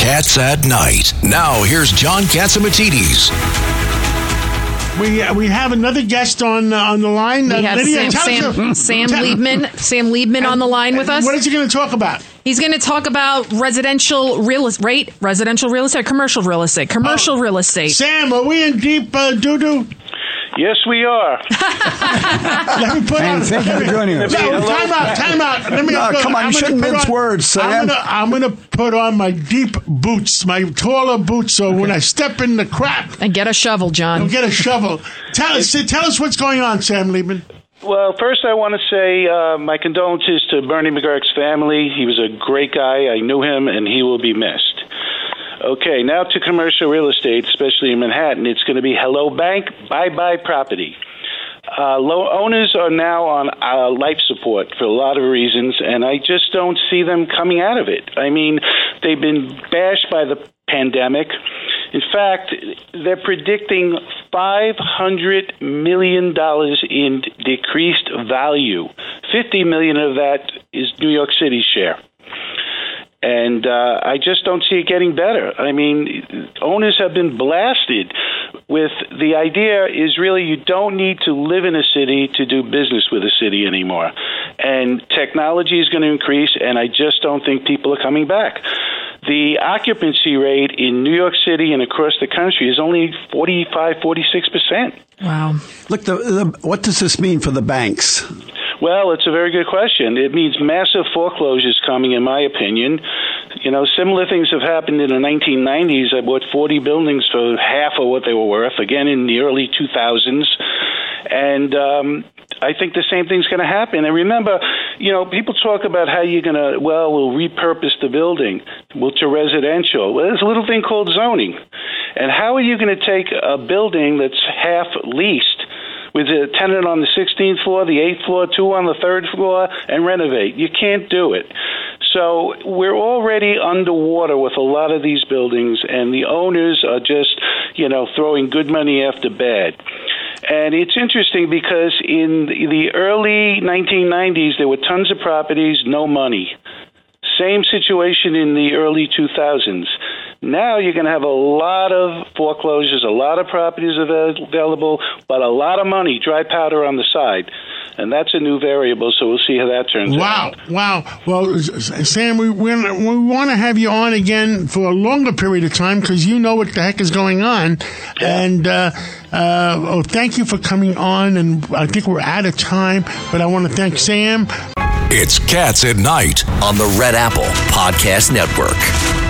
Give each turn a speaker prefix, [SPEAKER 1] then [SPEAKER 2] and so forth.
[SPEAKER 1] Cats at Night. Now, here's John Catsimatidis.
[SPEAKER 2] We uh, we have another guest on uh, on the line.
[SPEAKER 3] We
[SPEAKER 2] Uh,
[SPEAKER 3] have
[SPEAKER 2] Lydia,
[SPEAKER 3] Sam, Sam,
[SPEAKER 2] your-
[SPEAKER 3] Sam
[SPEAKER 2] tell-
[SPEAKER 3] Liebman, Sam Liebman on the line with us.
[SPEAKER 2] What is he going to talk about?
[SPEAKER 3] He's going to talk about residential real estate, residential real estate, commercial real estate, commercial real estate.
[SPEAKER 2] Sam, are we in deep uh, doo doo?
[SPEAKER 4] Yes, we are.
[SPEAKER 2] Let me put
[SPEAKER 5] And
[SPEAKER 2] on.
[SPEAKER 5] thank you for joining us.
[SPEAKER 2] No, time out, time out. Let me.
[SPEAKER 5] No,
[SPEAKER 2] look,
[SPEAKER 5] come on,
[SPEAKER 2] I'm
[SPEAKER 5] you shouldn't
[SPEAKER 2] put
[SPEAKER 5] mince
[SPEAKER 2] on-
[SPEAKER 5] words, Sam.
[SPEAKER 2] I'm gonna, I'm gonna put on my deep boots, my taller boots, so when I step in the crap,
[SPEAKER 3] And get a shovel,
[SPEAKER 2] I'll
[SPEAKER 3] John.
[SPEAKER 2] get a shovel. Tell us, tell us what's going on, Sam Liebman.
[SPEAKER 4] Well, first, I want to say uh, my condolences to Bernie McGuirk's family. He was a great guy. I knew him, and he will be missed. Okay, now to commercial real estate, especially in Manhattan. It's going to be hello bank, bye bye property. Uh, low owners are now on uh, life support for a lot of reasons, and I just don't see them coming out of it. I mean, they've been bashed by the pandemic. In fact, they're predicting $500 million in decreased value. 50 million of that is New York City's share and uh, I just don't see it getting better. I mean, owners have been blasted with the idea is really you don't need to live in a city to do business with a city anymore, and technology is going to increase, and I just don't think people are coming back. The occupancy rate in New York City and across the country is only 45, 46 percent.
[SPEAKER 3] Wow.
[SPEAKER 5] Look, the, the, what does this mean for the banks?
[SPEAKER 4] Well, it's a very good question. It means massive foreclosures coming, in my opinion. You know, similar things have happened in the 1990s. I bought 40 buildings for half of what they were worth, again in the early 2000s. And um, I think the same thing's going to happen. And remember, you know, people talk about how you're going to, well, we'll repurpose the building well, to residential. Well, there's a little thing called zoning. And how are you going to take a building that's half leased? with a tenant on the 16th floor, the 8th floor, two on the third floor, and renovate. You can't do it. So we're already underwater with a lot of these buildings, and the owners are just, you know, throwing good money after bad. And it's interesting because in the early 1990s, there were tons of properties, no money. Same situation in the early 2000s. Now you're going to have a lot of foreclosures, a lot of properties available, but a lot of money, dry powder on the side. And that's a new variable, so we'll see how that turns
[SPEAKER 2] Wow,
[SPEAKER 4] out.
[SPEAKER 2] wow. Wow. Well, Sam, we we, we want to have you on again for a longer period of time because you know what the heck is going on. And uh, uh, oh, thank you for coming on. And I think we're out of time, but I want to thank Sam.
[SPEAKER 1] It's Cats at Night.
[SPEAKER 6] on the Red Apple Podcast Network.